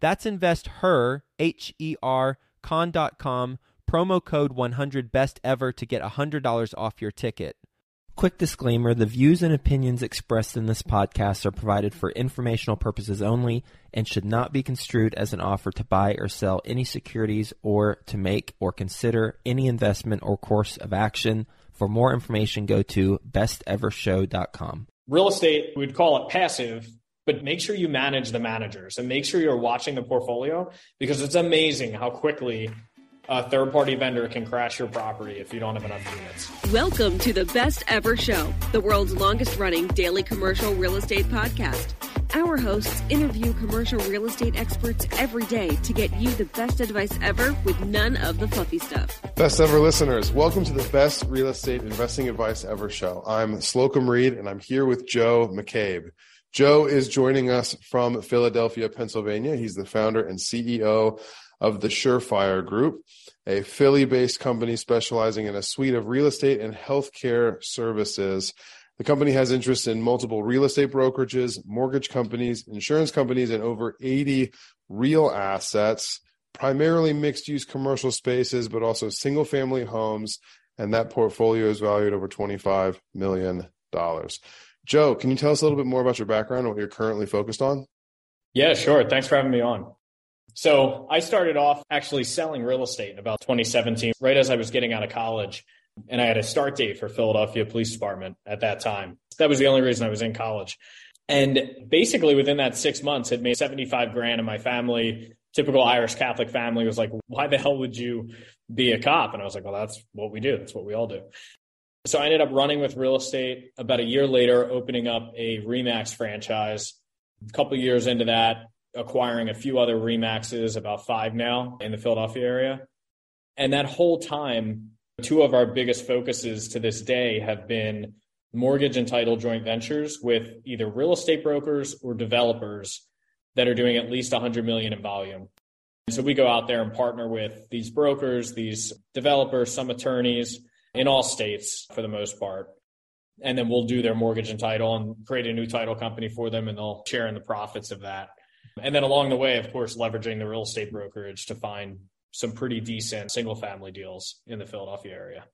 That's investher, H E R, con.com promo code 100 best ever to get $100 off your ticket. Quick disclaimer the views and opinions expressed in this podcast are provided for informational purposes only and should not be construed as an offer to buy or sell any securities or to make or consider any investment or course of action. For more information, go to bestevershow.com. Real estate, we'd call it passive, but make sure you manage the managers and make sure you're watching the portfolio because it's amazing how quickly a third party vendor can crash your property if you don't have enough units. Welcome to the Best Ever Show, the world's longest running daily commercial real estate podcast. Our hosts interview commercial real estate experts every day to get you the best advice ever with none of the fluffy stuff. Best ever listeners, welcome to the Best Real Estate Investing Advice Ever show. I'm Slocomb Reed and I'm here with Joe McCabe. Joe is joining us from Philadelphia, Pennsylvania. He's the founder and CEO of the Surefire Group, a Philly based company specializing in a suite of real estate and healthcare services. The company has interest in multiple real estate brokerages, mortgage companies, insurance companies, and over 80 real assets, primarily mixed use commercial spaces, but also single family homes. And that portfolio is valued over $25 million. Joe, can you tell us a little bit more about your background and what you're currently focused on? Yeah, sure. Thanks for having me on. So I started off actually selling real estate in about 2017, right as I was getting out of college. And I had a start date for Philadelphia Police Department at that time. That was the only reason I was in college. And basically within that six months, had made 75 grand in my family. Typical Irish Catholic family was like, why the hell would you be a cop? And I was like, well, that's what we do. That's what we all do. So I ended up running with real estate about a year later, opening up a Remax franchise. A couple years into that, acquiring a few other Remaxes, about five now in the Philadelphia area. And that whole time, two of our biggest focuses to this day have been mortgage and title joint ventures with either real estate brokers or developers that are doing at least 100 million in volume. So we go out there and partner with these brokers, these developers, some attorneys in all states for the most part. And then we'll do their mortgage and title and create a new title company for them and they'll share in the profits of that. And then along the way, of course, leveraging the real estate brokerage to find some pretty decent single family deals in the Philadelphia area.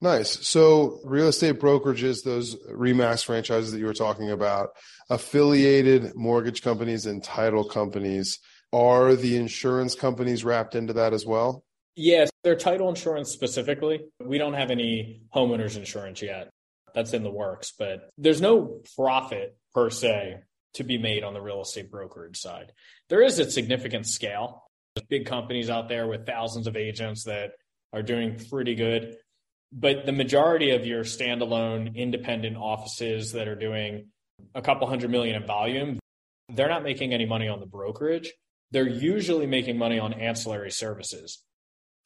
Nice. So, real estate brokerages, those Remax franchises that you were talking about, affiliated mortgage companies and title companies, are the insurance companies wrapped into that as well? Yes, they're title insurance specifically. We don't have any homeowners insurance yet. That's in the works, but there's no profit per se to be made on the real estate brokerage side. There is a significant scale. There's big companies out there with thousands of agents that are doing pretty good. But the majority of your standalone independent offices that are doing a couple hundred million in volume, they're not making any money on the brokerage. They're usually making money on ancillary services.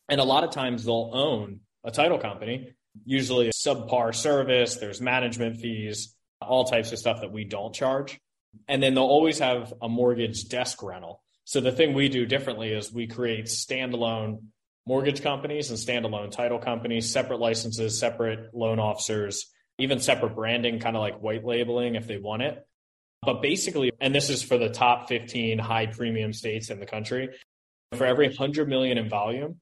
And a lot of times they'll own a title company, usually a subpar service, there's management fees, all types of stuff that we don't charge. And then they'll always have a mortgage desk rental. So the thing we do differently is we create standalone mortgage companies and standalone title companies, separate licenses, separate loan officers, even separate branding, kind of like white labeling if they want it. But basically, and this is for the top 15 high premium states in the country, for every 100 million in volume,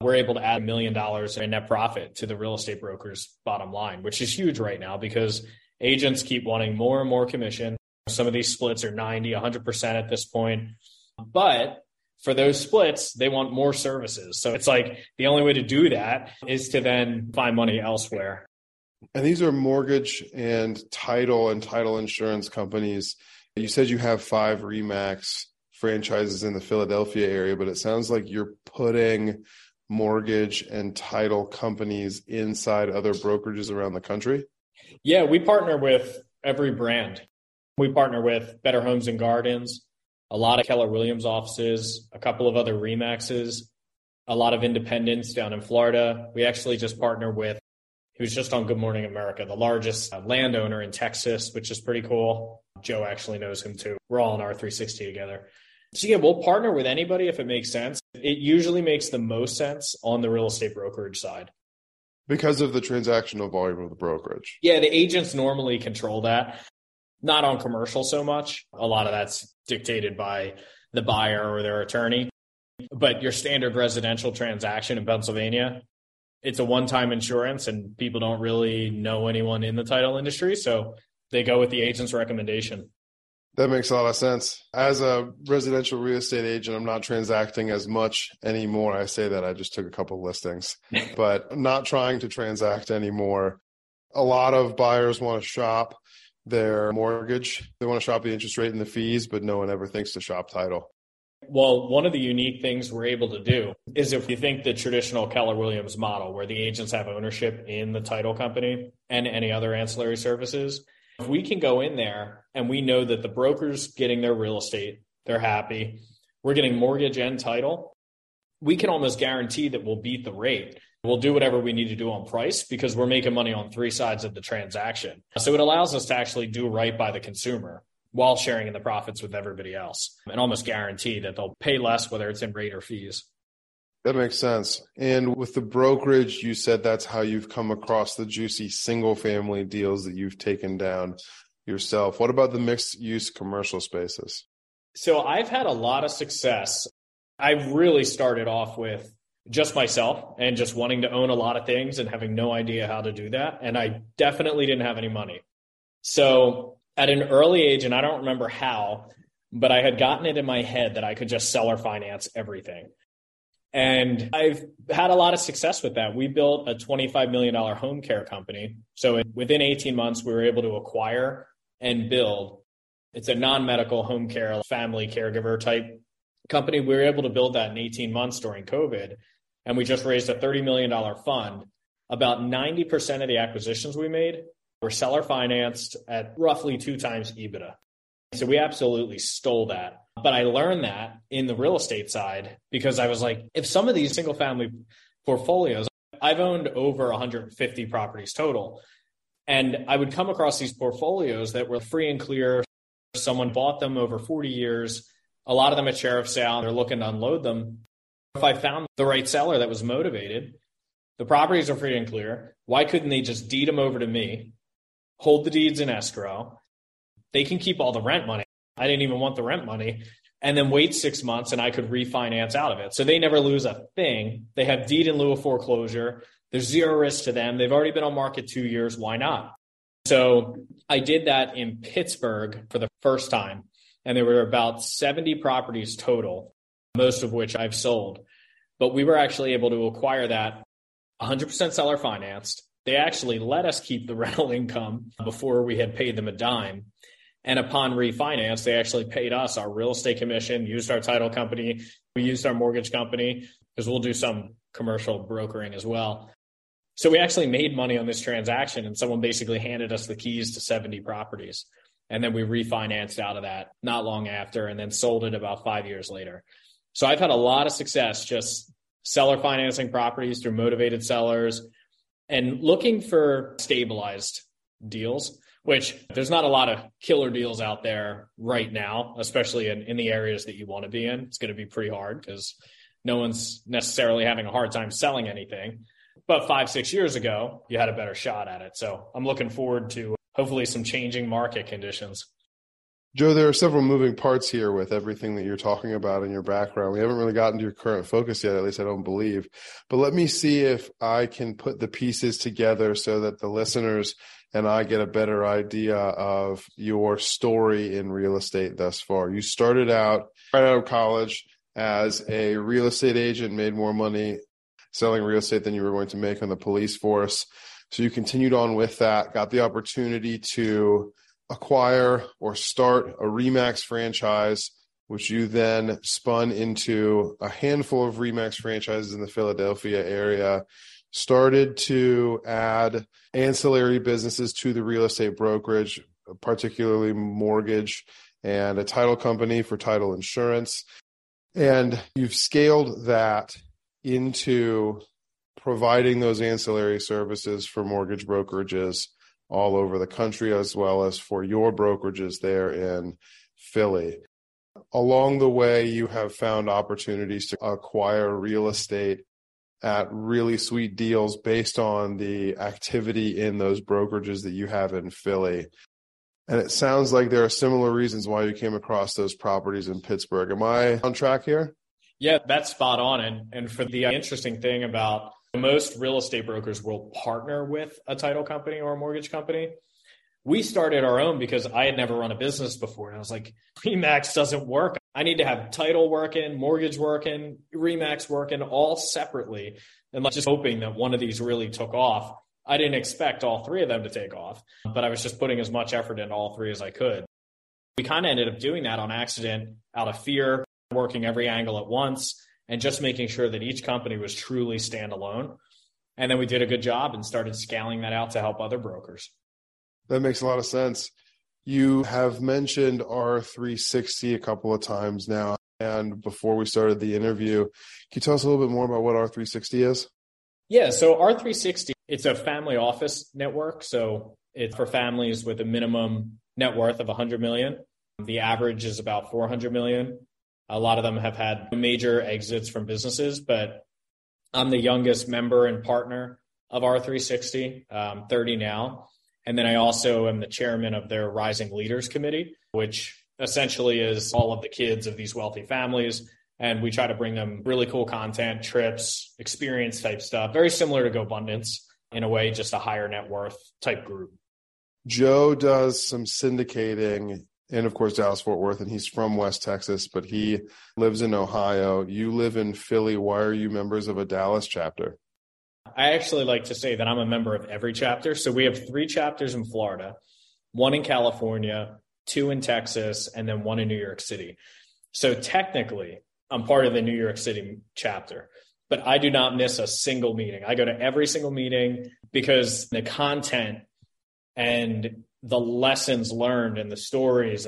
we're able to add a million dollars in net profit to the real estate broker's bottom line, which is huge right now because agents keep wanting more and more commission. Some of these splits are 90, 100% at this point. But for those splits, they want more services. So it's like the only way to do that is to then find money elsewhere. And these are mortgage and title and title insurance companies. You said you have five REMAX franchises in the Philadelphia area, but it sounds like you're putting mortgage and title companies inside other brokerages around the country. Yeah, we partner with every brand. We partner with Better Homes and Gardens, a lot of Keller Williams offices, a couple of other Remaxes, a lot of independents down in Florida. We actually just partner with, he was just on Good Morning America, the largest uh, landowner in Texas, which is pretty cool. Joe actually knows him too. We're all in R360 together. So yeah, we'll partner with anybody if it makes sense. It usually makes the most sense on the real estate brokerage side. Because of the transactional volume of the brokerage. Yeah, the agents normally control that. Not on commercial so much. A lot of that's dictated by the buyer or their attorney. But your standard residential transaction in Pennsylvania, it's a one time insurance and people don't really know anyone in the title industry. So they go with the agent's recommendation. That makes a lot of sense. As a residential real estate agent, I'm not transacting as much anymore. I say that I just took a couple listings, but not trying to transact anymore. A lot of buyers want to shop their mortgage. They want to shop the interest rate and the fees, but no one ever thinks to shop title. Well, one of the unique things we're able to do is if you think the traditional Keller Williams model, where the agents have ownership in the title company and any other ancillary services, if we can go in there and we know that the broker's getting their real estate, they're happy, we're getting mortgage and title, we can almost guarantee that we'll beat the rate. We'll do whatever we need to do on price because we're making money on three sides of the transaction. So it allows us to actually do right by the consumer while sharing in the profits with everybody else and almost guarantee that they'll pay less, whether it's in rate or fees. That makes sense. And with the brokerage, you said that's how you've come across the juicy single family deals that you've taken down yourself. What about the mixed use commercial spaces? So I've had a lot of success. I really started off with just myself and just wanting to own a lot of things and having no idea how to do that. And I definitely didn't have any money. So at an early age, and I don't remember how, but I had gotten it in my head that I could just seller finance everything. And I've had a lot of success with that. We built a $25 million home care company. So within 18 months, we were able to acquire and build. It's a non medical home care, family caregiver type company. We were able to build that in 18 months during COVID and we just raised a $30 million fund. About 90% of the acquisitions we made were seller financed at roughly two times EBITDA. So we absolutely stole that. But I learned that in the real estate side because I was like, if some of these single family portfolios, I've owned over 150 properties total. And I would come across these portfolios that were free and clear. Someone bought them over 40 years, a lot of them at sheriff sale. They're looking to unload them. If I found the right seller that was motivated, the properties are free and clear. Why couldn't they just deed them over to me, hold the deeds in escrow? They can keep all the rent money. I didn't even want the rent money. And then wait six months and I could refinance out of it. So they never lose a thing. They have deed in lieu of foreclosure. There's zero risk to them. They've already been on market two years. Why not? So I did that in Pittsburgh for the first time. And there were about 70 properties total most of which I've sold. But we were actually able to acquire that 100% seller financed. They actually let us keep the rental income before we had paid them a dime. And upon refinance, they actually paid us our real estate commission, used our title company, we used our mortgage company because we'll do some commercial brokering as well. So we actually made money on this transaction, and someone basically handed us the keys to 70 properties. And then we refinanced out of that not long after and then sold it about five years later. So I've had a lot of success just seller financing properties through motivated sellers and looking for stabilized deals, which there's not a lot of killer deals out there right now, especially in, in the areas that you want to be in. It's going to be pretty hard because no one's necessarily having a hard time selling anything. But five, six years ago, you had a better shot at it. So I'm looking forward to hopefully some changing market conditions. Joe, there are several moving parts here with everything that you're talking about in your background. We haven't really gotten to your current focus yet, at least I don't believe. But let me see if I can put the pieces together so that the listeners and I get a better idea of your story in real estate thus far. You started out right out of college as a real estate agent, made more money selling real estate than you were going to make on the police force. So you continued on with that, got the opportunity to acquire or start a Remax franchise, which you then spun into a handful of Remax franchises in the Philadelphia area, started to add ancillary businesses to the real estate brokerage, particularly mortgage and a title company for title insurance. And you've scaled that into providing those ancillary services for mortgage brokerages all over the country, as well as for your brokerages there in Philly. Along the way, you have found opportunities to acquire real estate at really sweet deals based on the activity in those brokerages that you have in Philly. And it sounds like there are similar reasons why you came across those properties in Pittsburgh. Am I on track here? Yeah, that's spot on. And and for the interesting thing about most real estate brokers will partner with a title company or a mortgage company. We started our own because I had never run a business before. And I was like, Remax doesn't work. I need to have title working, mortgage working, Remax working all separately. And just hoping that one of these really took off. I didn't expect all three of them to take off, but I was just putting as much effort into all three as I could. We kind of ended up doing that on accident out of fear, working every angle at once and just making sure that each company was truly standalone. And then we did a good job and started scaling that out to help other brokers. That makes a lot of sense. You have mentioned R360 a couple of times now. And before we started the interview, can you tell us a little bit more about what R360 is? Yeah, so R360, it's a family office network. So it's for families with a minimum net worth of 100 million. The average is about 400 million. A lot of them have had major exits from businesses, but I'm the youngest member and partner of R360, um, 30 now. And then I also am the chairman of their Rising Leaders Committee, which essentially is all of the kids of these wealthy families. And we try to bring them really cool content, trips, experience type stuff, very similar to GoBundance in a way, just a higher net worth type group. Joe does some syndicating and of course Dallas Fort Worth, and he's from West Texas, but he lives in Ohio. You live in Philly. Why are you members of a Dallas chapter? I actually like to say that I'm a member of every chapter. So we have three chapters in Florida, one in California, two in Texas, and then one in New York City. So technically, I'm part of the New York City chapter, but I do not miss a single meeting. I go to every single meeting because the content and the lessons learned and the stories.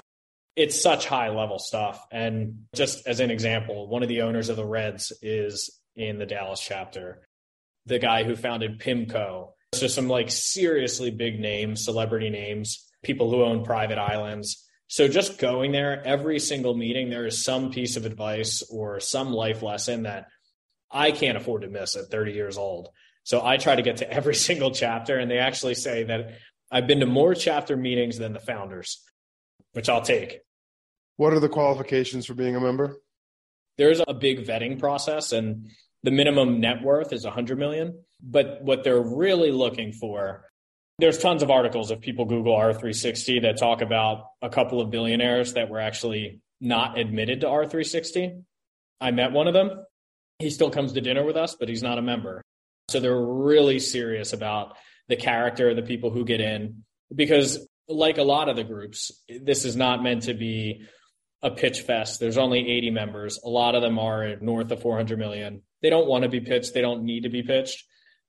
It's such high level stuff. And just as an example, one of the owners of the Reds is in the Dallas chapter. The guy who founded Pimco. So some like seriously big names, celebrity names, people who own private islands. So just going there, every single meeting, there is some piece of advice or some life lesson that I can't afford to miss at 30 years old. So I try to get to every single chapter. And they actually say that I've been to more chapter meetings than the founders, which I'll take. What are the qualifications for being a member? There's a big vetting process and the minimum net worth is 100 million, but what they're really looking for there's tons of articles if people google R360 that talk about a couple of billionaires that were actually not admitted to R360. I met one of them. He still comes to dinner with us, but he's not a member. So they're really serious about the character, of the people who get in, because like a lot of the groups, this is not meant to be a pitch fest. There's only 80 members. A lot of them are north of 400 million. They don't want to be pitched. They don't need to be pitched.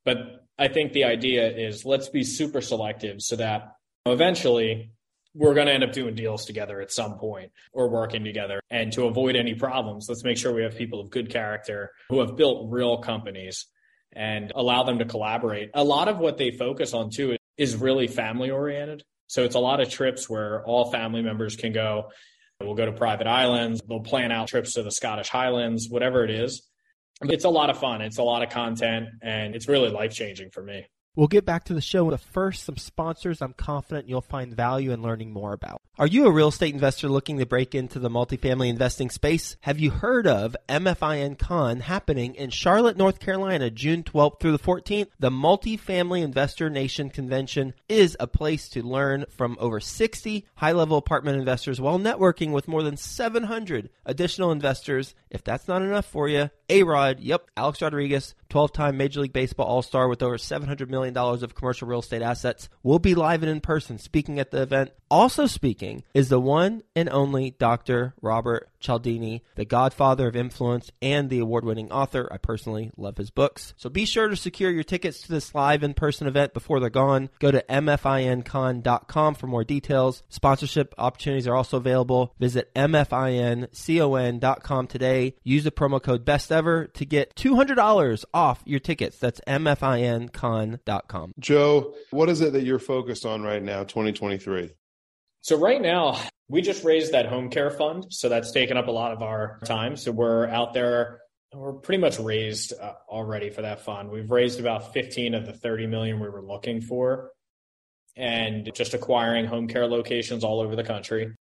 But I think the idea is let's be super selective so that eventually we're going to end up doing deals together at some point or working together. And to avoid any problems, let's make sure we have people of good character who have built real companies and allow them to collaborate. A lot of what they focus on too is really family oriented. So it's a lot of trips where all family members can go. We'll go to private islands. They'll plan out trips to the Scottish Highlands, whatever it is. It's a lot of fun. It's a lot of content and it's really life changing for me. We'll get back to the show, but first, some sponsors I'm confident you'll find value in learning more about. Are you a real estate investor looking to break into the multifamily investing space? Have you heard of MFIN Con happening in Charlotte, North Carolina, June 12th through the 14th? The Multifamily Investor Nation Convention is a place to learn from over 60 high level apartment investors while networking with more than 700 additional investors. If that's not enough for you, A Rod, yep, Alex Rodriguez, 12 time Major League Baseball All Star with over $700 million of commercial real estate assets, will be live and in person speaking at the event. Also speaking is the one and only Dr. Robert Cialdini, the godfather of influence and the award winning author. I personally love his books. So be sure to secure your tickets to this live in person event before they're gone. Go to mfincon.com for more details. Sponsorship opportunities are also available. Visit mfincon.com today. Use the promo code best ever to get $200 off your tickets. That's mfincon.com. Joe, what is it that you're focused on right now, 2023? So right now, we just raised that home care fund. So that's taken up a lot of our time. So we're out there. We're pretty much raised uh, already for that fund. We've raised about 15 of the 30 million we were looking for and just acquiring home care locations all over the country,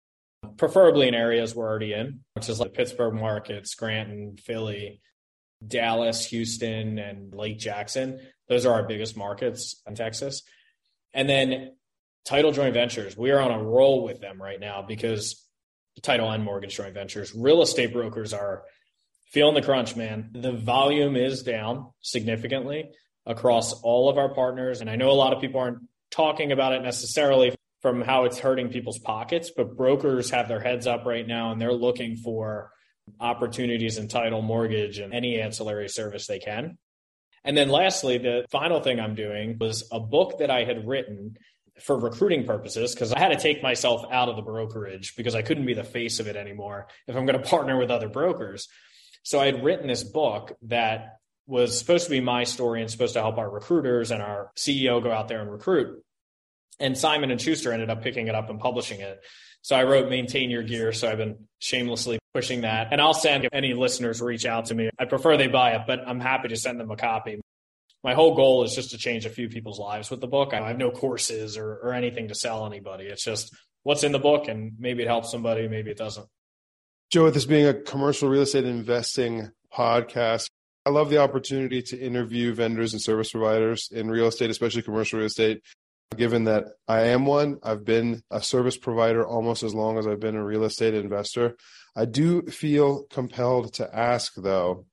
preferably in areas we're already in, which is like Pittsburgh market, Scranton, Philly, Dallas, Houston, and Lake Jackson. Those are our biggest markets in Texas. And then title joint ventures, we are on a roll with them right now because title and mortgage joint ventures, real estate brokers are feeling the crunch, man. The volume is down significantly across all of our partners. And I know a lot of people aren't talking about it necessarily from how it's hurting people's pockets, but brokers have their heads up right now and they're looking for opportunities in title, mortgage, and any ancillary service they can. And then lastly, the final thing I'm doing was a book that I had written for recruiting purposes because I had to take myself out of the brokerage because I couldn't be the face of it anymore if I'm going to partner with other brokers. So I had written this book that was supposed to be my story and supposed to help our recruiters and our CEO go out there and recruit. And Simon and Schuster ended up picking it up and publishing it. So I wrote Maintain Your Gear. So I've been shamelessly pushing that. And I'll send if any listeners reach out to me. I prefer they buy it, but I'm happy to send them a copy my whole goal is just to change a few people's lives with the book. I have no courses or, or anything to sell anybody. It's just what's in the book and maybe it helps somebody, maybe it doesn't. Joe, with this being a commercial real estate investing podcast, I love the opportunity to interview vendors and service providers in real estate, especially commercial real estate. Given that I am one, I've been a service provider almost as long as I've been a real estate investor. I do feel compelled to ask, though,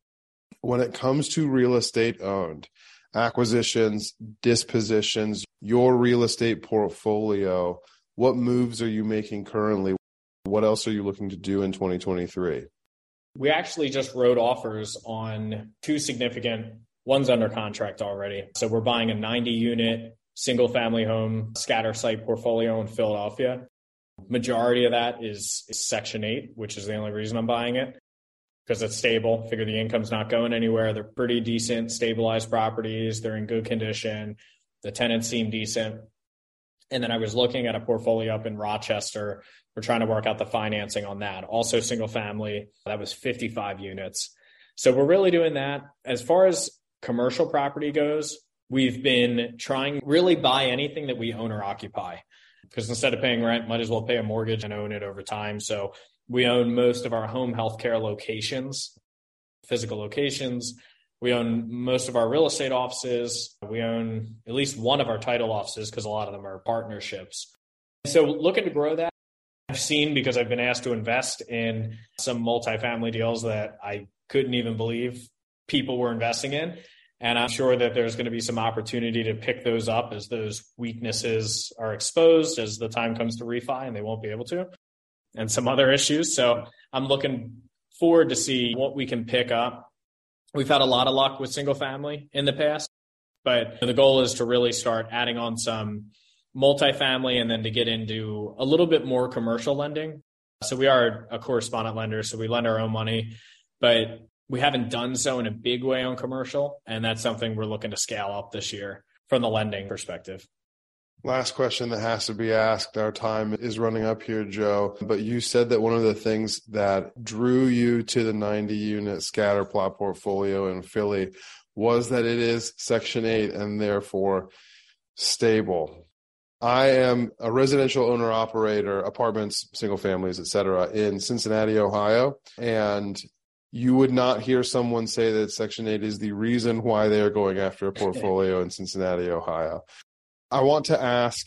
when it comes to real estate owned, acquisitions, dispositions, your real estate portfolio, what moves are you making currently? What else are you looking to do in 2023? We actually just wrote offers on two significant ones under contract already. So we're buying a 90 unit single family home scatter site portfolio in Philadelphia. Majority of that is, is Section 8, which is the only reason I'm buying it because it's stable. Figure the income's not going anywhere. They're pretty decent, stabilized properties. They're in good condition. The tenants seem decent. And then I was looking at a portfolio up in Rochester. We're trying to work out the financing on that. Also, single family. That was 55 units. So we're really doing that. As far as commercial property goes, we've been trying really buy anything that we own or occupy because instead of paying rent, might as well pay a mortgage and own it over time. So we own most of our home healthcare locations, physical locations. We own most of our real estate offices. We own at least one of our title offices because a lot of them are partnerships. So, looking to grow that, I've seen because I've been asked to invest in some multifamily deals that I couldn't even believe people were investing in. And I'm sure that there's going to be some opportunity to pick those up as those weaknesses are exposed as the time comes to refi and they won't be able to and some other issues. So I'm looking forward to see what we can pick up. We've had a lot of luck with single family in the past, but the goal is to really start adding on some multifamily and then to get into a little bit more commercial lending. So we are a correspondent lender, so we lend our own money, but we haven't done so in a big way on commercial. And that's something we're looking to scale up this year from the lending perspective. Last question that has to be asked. Our time is running up here, Joe. But you said that one of the things that drew you to the 90 unit scatter plot portfolio in Philly was that it is Section 8 and therefore stable. I am a residential owner operator, apartments, single families, etc., in Cincinnati, Ohio. And you would not hear someone say that Section 8 is the reason why they are going after a portfolio in Cincinnati, Ohio. I want to ask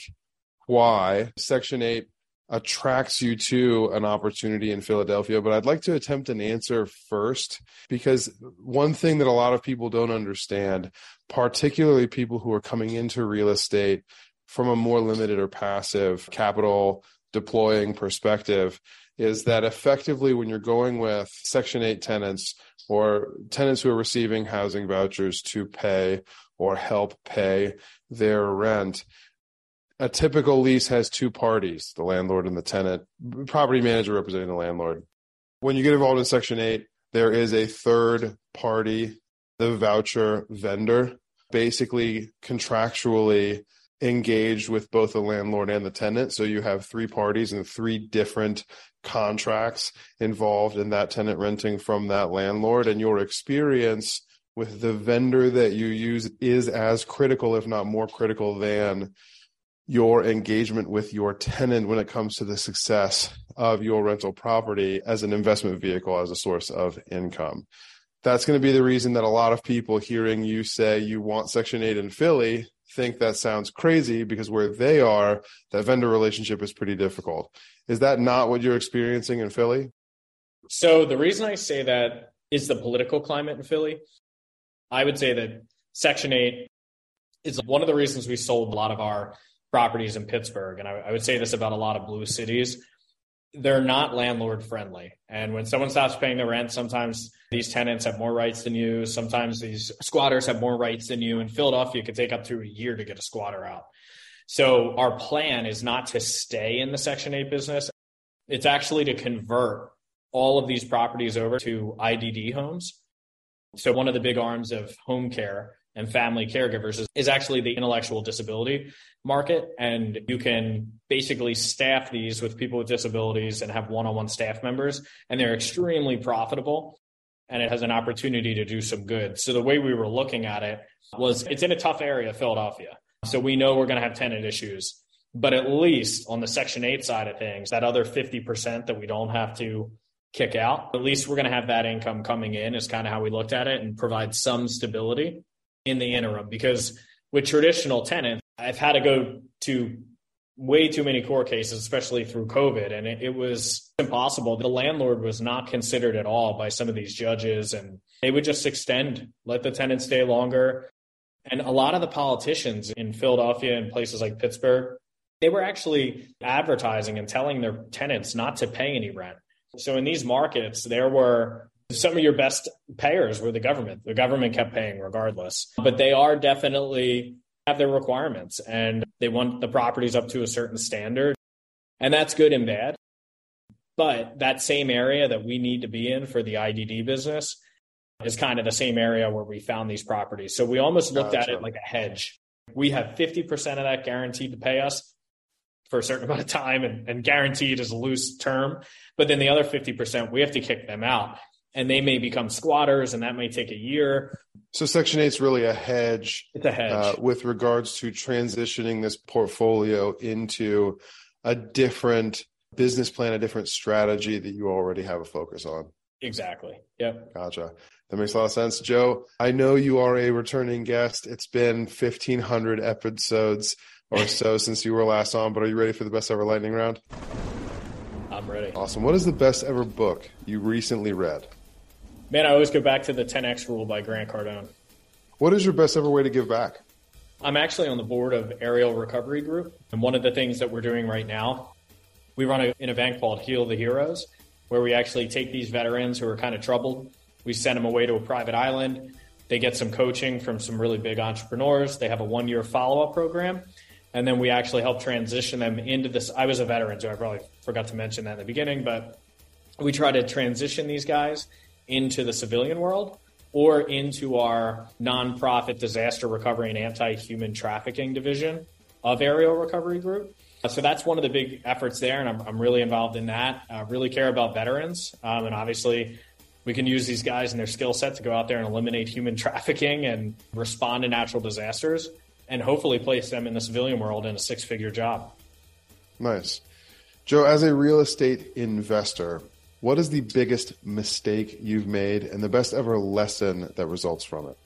why Section 8 attracts you to an opportunity in Philadelphia, but I'd like to attempt an answer first because one thing that a lot of people don't understand, particularly people who are coming into real estate from a more limited or passive capital deploying perspective, is that effectively when you're going with Section 8 tenants or tenants who are receiving housing vouchers to pay or help pay their rent, a typical lease has two parties, the landlord and the tenant, property manager representing the landlord. When you get involved in Section 8, there is a third party, the voucher vendor, basically contractually engaged with both the landlord and the tenant. So you have three parties and three different contracts involved in that tenant renting from that landlord. And your experience with the vendor that you use is as critical, if not more critical, than your engagement with your tenant when it comes to the success of your rental property as an investment vehicle, as a source of income. That's going to be the reason that a lot of people hearing you say you want Section 8 in Philly think that sounds crazy because where they are, that vendor relationship is pretty difficult. Is that not what you're experiencing in Philly? So the reason I say that is the political climate in Philly. I would say that Section 8 is one of the reasons we sold a lot of our properties in Pittsburgh, and I, I would say this about a lot of blue cities, they're not landlord friendly. And when someone stops paying the rent, sometimes these tenants have more rights than you. Sometimes these squatters have more rights than you. In Philadelphia, it could take up to a year to get a squatter out. So our plan is not to stay in the Section 8 business. It's actually to convert all of these properties over to IDD homes. So one of the big arms of home care and family caregivers is, is actually the intellectual disability market. And you can basically staff these with people with disabilities and have one on one staff members, and they're extremely profitable. And it has an opportunity to do some good. So the way we were looking at it was it's in a tough area, Philadelphia. So we know we're going to have tenant issues. But at least on the Section 8 side of things, that other 50% that we don't have to kick out, at least we're going to have that income coming in, is kind of how we looked at it and provide some stability in the interim because with traditional tenants, I've had to go to way too many court cases, especially through COVID, and it, it, was impossible. The landlord was not considered at all by some of these judges, and they would just extend, let the tenant stay longer. And a lot of the politicians in Philadelphia and places like Pittsburgh, they were actually advertising and telling their tenants not to pay any rent. So in these markets, there were some of your best payers were the government. The government kept paying regardless, but they are definitely have their requirements and they want the properties up to a certain standard. And that's good and bad. But that same area that we need to be in for the IDD business is kind of the same area where we found these properties. So we almost looked gotcha. at it like a hedge. We have 50% of that guaranteed to pay us for a certain amount of time and, and guaranteed as a loose term. But then the other 50%, we have to kick them out and they may become squatters and that may take a year. So Section 8 is really a hedge. It's a hedge. Uh, with regards to transitioning this portfolio into a different business plan, a different strategy that you already have a focus on. Exactly. Yep. Gotcha. That makes a lot of sense. Joe, I know you are a returning guest. It's been 1,500 episodes or so since you were last on, but are you ready for the best ever lightning round? I'm ready. Awesome. What is the best ever book you recently read? Man, I always go back to the 10X rule by Grant Cardone. What is your best ever way to give back? I'm actually on the board of Aerial Recovery Group. And one of the things that we're doing right now, we run a, an event called Heal the Heroes, where we actually take these veterans who are kind of troubled. We send them away to a private island. They get some coaching from some really big entrepreneurs. They have a one year follow up program. And then we actually help transition them into this. I was a veteran, so I probably forgot to mention that in the beginning, but we try to transition these guys into the civilian world or into our nonprofit disaster recovery and anti human trafficking division of Aerial Recovery Group. So that's one of the big efforts there, and I'm, I'm really involved in that. I really care about veterans, um, and obviously, We can use these guys and their skill set to go out there and eliminate human trafficking and respond to natural disasters and hopefully place them in the civilian world in a six figure job. Nice. Joe, as a real estate investor, what is the biggest mistake you've made and the best ever lesson that results from it?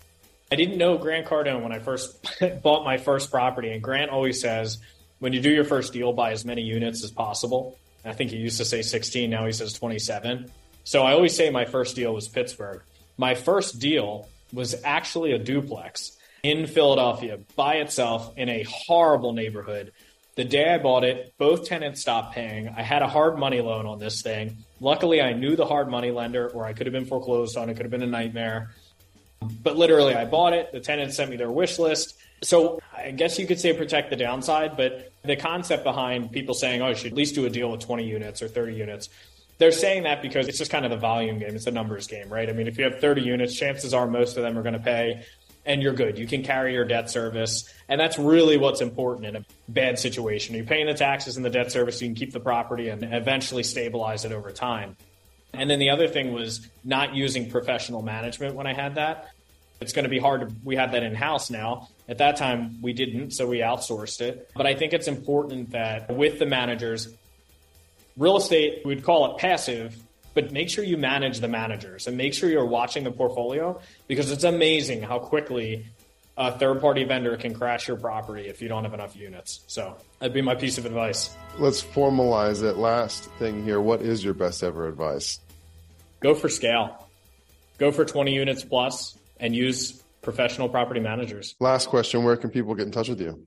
I didn't know Grant Cardone when I first bought my first property. And Grant always says, when you do your first deal, buy as many units as possible. I think he used to say 16, now he says 27. So I always say my first deal was Pittsburgh. My first deal was actually a duplex in Philadelphia by itself in a horrible neighborhood. The day I bought it, both tenants stopped paying. I had a hard money loan on this thing. Luckily, I knew the hard money lender, or I could have been foreclosed on. It could have been a nightmare. But literally, I bought it. The tenants sent me their wish list. So I guess you could say protect the downside, but the concept behind people saying, oh, you should at least do a deal with 20 units or 30 units, they're saying that because it's just kind of the volume game. It's a numbers game, right? I mean, if you have 30 units, chances are most of them are going to pay and you're good. You can carry your debt service. And that's really what's important in a bad situation. You're paying the taxes and the debt service, you can keep the property and eventually stabilize it over time. And then the other thing was not using professional management when I had that. It's going to be hard to, we have that in house now. At that time, we didn't, so we outsourced it. But I think it's important that with the managers, real estate, we'd call it passive, but make sure you manage the managers and make sure you're watching the portfolio because it's amazing how quickly a third party vendor can crash your property if you don't have enough units. So that'd be my piece of advice. Let's formalize it. Last thing here. What is your best ever advice? Go for scale. Go for 20 units plus and use professional property managers. Last question Where can people get in touch with you?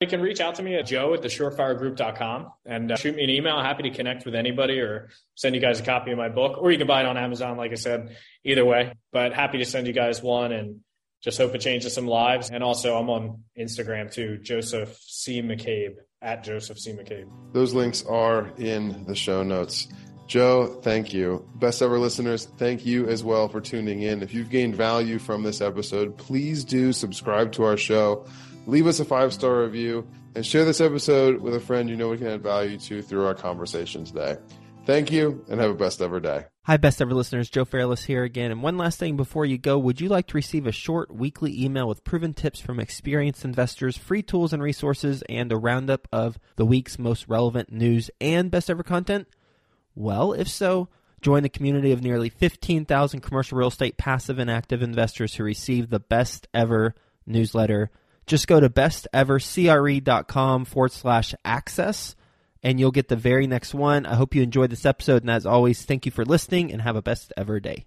You can reach out to me at joe at the surefiregroup.com and uh, shoot me an email. Happy to connect with anybody or send you guys a copy of my book, or you can buy it on Amazon, like I said, either way. But happy to send you guys one and just hope it changes some lives. And also, I'm on Instagram too, Joseph C. McCabe, at Joseph C. McCabe. Those links are in the show notes. Joe, thank you. Best ever listeners, thank you as well for tuning in. If you've gained value from this episode, please do subscribe to our show, leave us a five star review, and share this episode with a friend you know we can add value to through our conversation today. Thank you and have a best ever day. Hi, best ever listeners. Joe Fairless here again. And one last thing before you go, would you like to receive a short weekly email with proven tips from experienced investors, free tools and resources, and a roundup of the week's most relevant news and best ever content? Well, if so, join the community of nearly 15,000 commercial real estate passive and active investors who receive the best ever newsletter. Just go to bestevercre.com forward slash access and you'll get the very next one. I hope you enjoyed this episode. And as always, thank you for listening and have a best ever day.